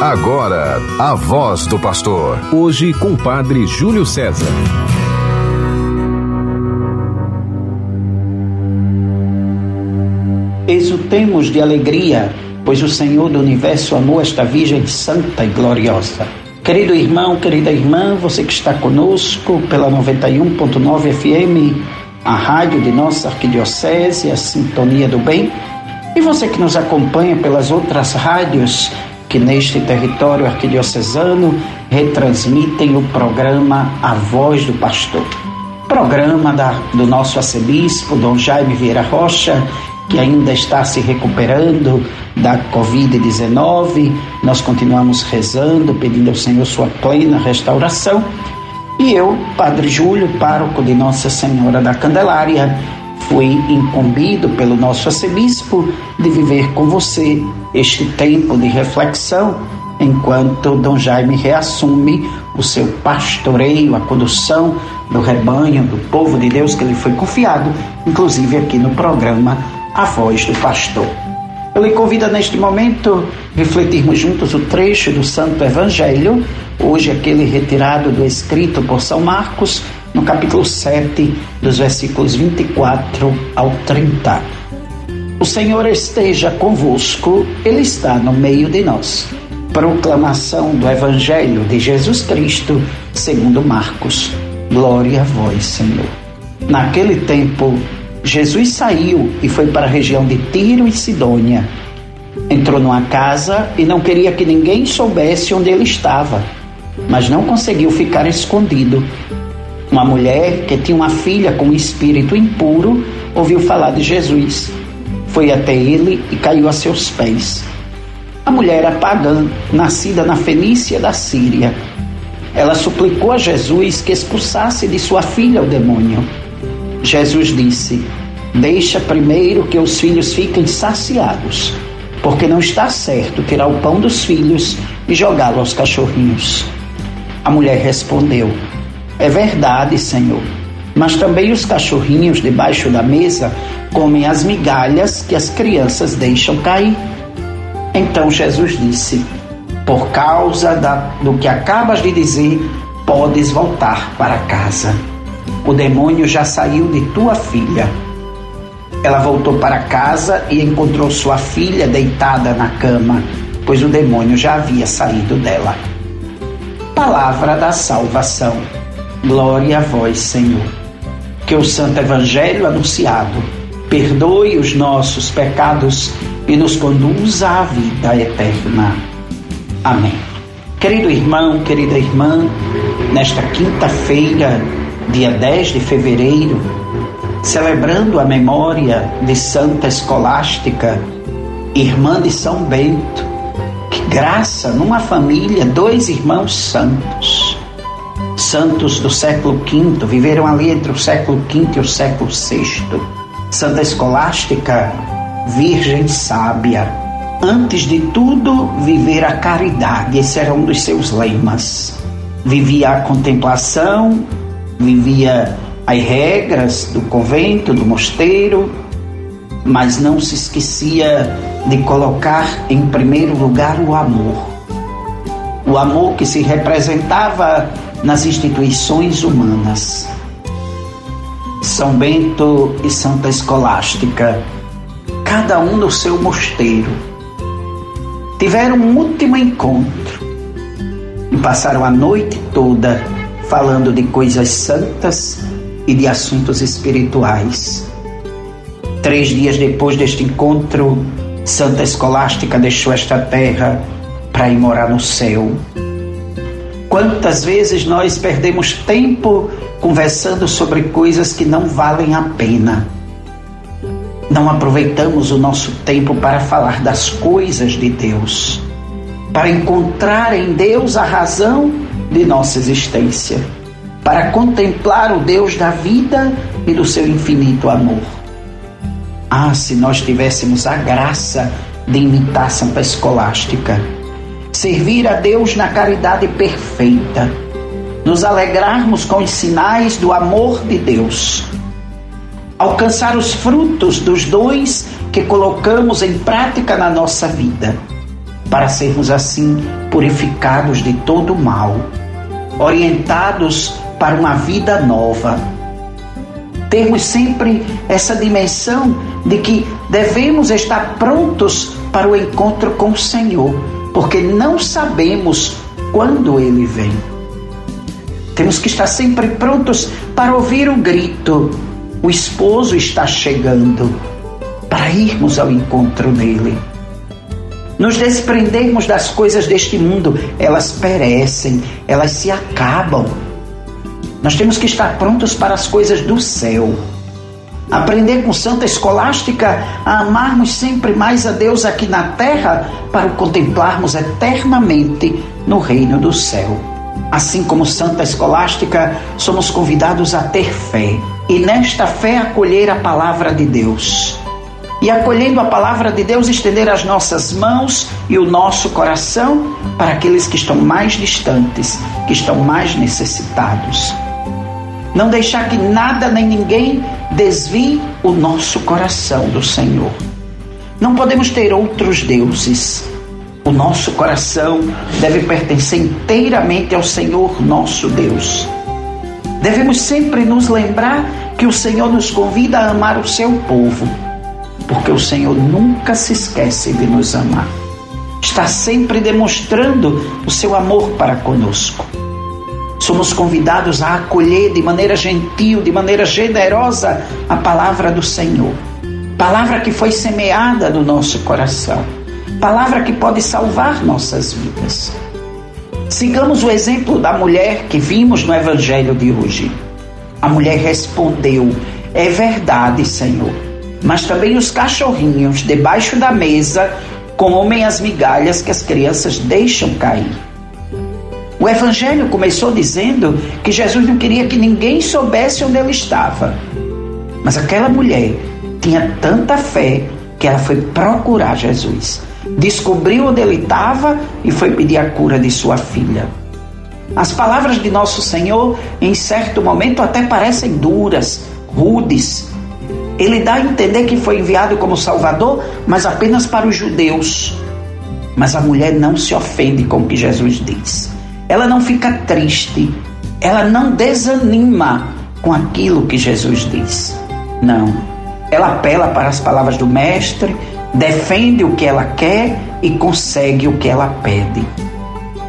Agora, a voz do pastor. Hoje com o padre Júlio César. Exultemos de alegria, pois o Senhor do universo amou esta Virgem santa e gloriosa. Querido irmão, querida irmã, você que está conosco pela 91.9 FM, a rádio de nossa arquidiocese, a Sintonia do Bem, e você que nos acompanha pelas outras rádios que neste território arquidiocesano retransmitem o programa A Voz do Pastor. Programa da, do nosso arcebispo, Dom Jaime Vieira Rocha, que ainda está se recuperando da Covid-19. Nós continuamos rezando, pedindo ao Senhor sua plena restauração. E eu, Padre Júlio, pároco de Nossa Senhora da Candelária, fui incumbido pelo nosso arcebispo de viver com você este tempo de reflexão enquanto Dom Jaime reassume o seu pastoreio, a condução do rebanho, do povo de Deus que lhe foi confiado, inclusive aqui no programa A Voz do Pastor. Eu lhe convido neste momento refletirmos juntos o trecho do Santo Evangelho, hoje aquele retirado do escrito por São Marcos, no capítulo 7, dos versículos 24 ao 30. O Senhor esteja convosco, Ele está no meio de nós. Proclamação do Evangelho de Jesus Cristo, segundo Marcos. Glória a vós, Senhor. Naquele tempo, Jesus saiu e foi para a região de Tiro e Sidônia. Entrou numa casa e não queria que ninguém soubesse onde ele estava, mas não conseguiu ficar escondido. Uma mulher que tinha uma filha com um espírito impuro ouviu falar de Jesus. Foi até ele e caiu a seus pés. A mulher era pagã, nascida na Fenícia da Síria. Ela suplicou a Jesus que expulsasse de sua filha o demônio. Jesus disse: Deixa primeiro que os filhos fiquem saciados, porque não está certo tirar o pão dos filhos e jogá-lo aos cachorrinhos. A mulher respondeu: é verdade, Senhor. Mas também os cachorrinhos debaixo da mesa comem as migalhas que as crianças deixam cair. Então Jesus disse: Por causa da, do que acabas de dizer, podes voltar para casa. O demônio já saiu de tua filha. Ela voltou para casa e encontrou sua filha deitada na cama, pois o demônio já havia saído dela. Palavra da salvação. Glória a vós, Senhor. Que o Santo Evangelho anunciado perdoe os nossos pecados e nos conduza à vida eterna. Amém. Querido irmão, querida irmã, nesta quinta-feira, dia 10 de fevereiro, celebrando a memória de Santa Escolástica, irmã de São Bento, que graça numa família, dois irmãos santos santos do século V, viveram ali entre o século V e o século VI. Santa Escolástica, Virgem Sábia. Antes de tudo, viver a caridade, esse era um dos seus lemas. Vivia a contemplação, vivia as regras do convento, do mosteiro, mas não se esquecia de colocar em primeiro lugar o amor. O amor que se representava nas instituições humanas. São Bento e Santa Escolástica, cada um no seu mosteiro, tiveram um último encontro e passaram a noite toda falando de coisas santas e de assuntos espirituais. Três dias depois deste encontro, Santa Escolástica deixou esta terra para ir morar no céu. Quantas vezes nós perdemos tempo conversando sobre coisas que não valem a pena? Não aproveitamos o nosso tempo para falar das coisas de Deus, para encontrar em Deus a razão de nossa existência, para contemplar o Deus da vida e do seu infinito amor. Ah, se nós tivéssemos a graça de imitar Santa Escolástica servir a Deus na caridade perfeita, nos alegrarmos com os sinais do amor de Deus, alcançar os frutos dos dons que colocamos em prática na nossa vida, para sermos assim purificados de todo mal, orientados para uma vida nova. Termos sempre essa dimensão de que devemos estar prontos para o encontro com o Senhor, porque não sabemos quando ele vem. Temos que estar sempre prontos para ouvir o grito: o esposo está chegando, para irmos ao encontro dele. Nos desprendermos das coisas deste mundo, elas perecem, elas se acabam. Nós temos que estar prontos para as coisas do céu. Aprender com Santa Escolástica a amarmos sempre mais a Deus aqui na terra para o contemplarmos eternamente no reino do céu. Assim como Santa Escolástica, somos convidados a ter fé e nesta fé acolher a palavra de Deus. E acolhendo a palavra de Deus, estender as nossas mãos e o nosso coração para aqueles que estão mais distantes, que estão mais necessitados. Não deixar que nada nem ninguém desvie o nosso coração do Senhor. Não podemos ter outros deuses. O nosso coração deve pertencer inteiramente ao Senhor nosso Deus. Devemos sempre nos lembrar que o Senhor nos convida a amar o seu povo, porque o Senhor nunca se esquece de nos amar. Está sempre demonstrando o seu amor para conosco somos convidados a acolher de maneira gentil, de maneira generosa a palavra do Senhor. Palavra que foi semeada no nosso coração. Palavra que pode salvar nossas vidas. Sigamos o exemplo da mulher que vimos no Evangelho de hoje. A mulher respondeu: É verdade, Senhor. Mas também os cachorrinhos debaixo da mesa comem as migalhas que as crianças deixam cair. O Evangelho começou dizendo que Jesus não queria que ninguém soubesse onde ele estava. Mas aquela mulher tinha tanta fé que ela foi procurar Jesus. Descobriu onde ele estava e foi pedir a cura de sua filha. As palavras de nosso Senhor, em certo momento, até parecem duras, rudes. Ele dá a entender que foi enviado como Salvador, mas apenas para os judeus. Mas a mulher não se ofende com o que Jesus diz ela não fica triste, ela não desanima com aquilo que Jesus diz. Não. Ela apela para as palavras do Mestre, defende o que ela quer e consegue o que ela pede.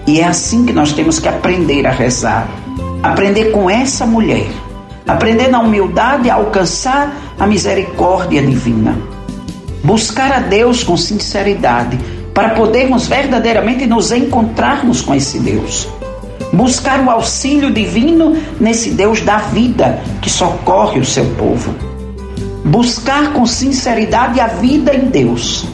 E é assim que nós temos que aprender a rezar. Aprender com essa mulher. Aprender na humildade a alcançar a misericórdia divina. Buscar a Deus com sinceridade para podermos verdadeiramente nos encontrarmos com esse Deus. Buscar o auxílio divino nesse Deus da vida que socorre o seu povo. Buscar com sinceridade a vida em Deus.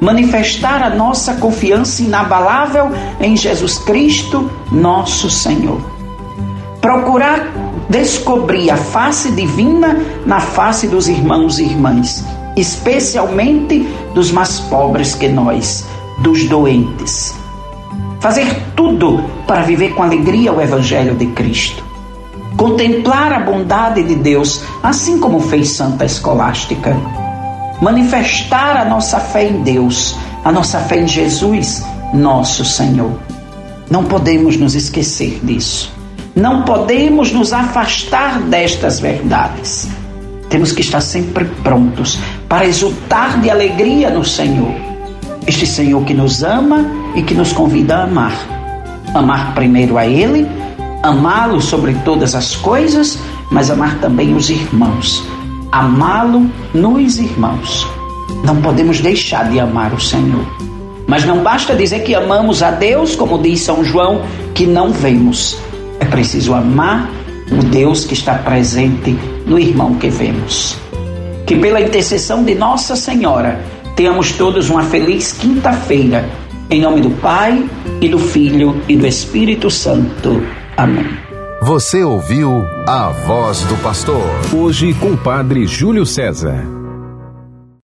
Manifestar a nossa confiança inabalável em Jesus Cristo, nosso Senhor. Procurar descobrir a face divina na face dos irmãos e irmãs especialmente dos mais pobres que nós, dos doentes. Fazer tudo para viver com alegria o Evangelho de Cristo. Contemplar a bondade de Deus, assim como fez Santa Escolástica. Manifestar a nossa fé em Deus, a nossa fé em Jesus, nosso Senhor. Não podemos nos esquecer disso. Não podemos nos afastar destas verdades. Temos que estar sempre prontos para exultar de alegria no Senhor. Este Senhor que nos ama e que nos convida a amar. Amar primeiro a Ele, amá-lo sobre todas as coisas, mas amar também os irmãos. Amá-lo nos irmãos. Não podemos deixar de amar o Senhor. Mas não basta dizer que amamos a Deus, como diz São João, que não vemos. É preciso amar o Deus que está presente no irmão que vemos. Que pela intercessão de Nossa Senhora tenhamos todos uma feliz quinta-feira. Em nome do Pai, e do Filho e do Espírito Santo. Amém. Você ouviu a voz do pastor. Hoje com o Padre Júlio César.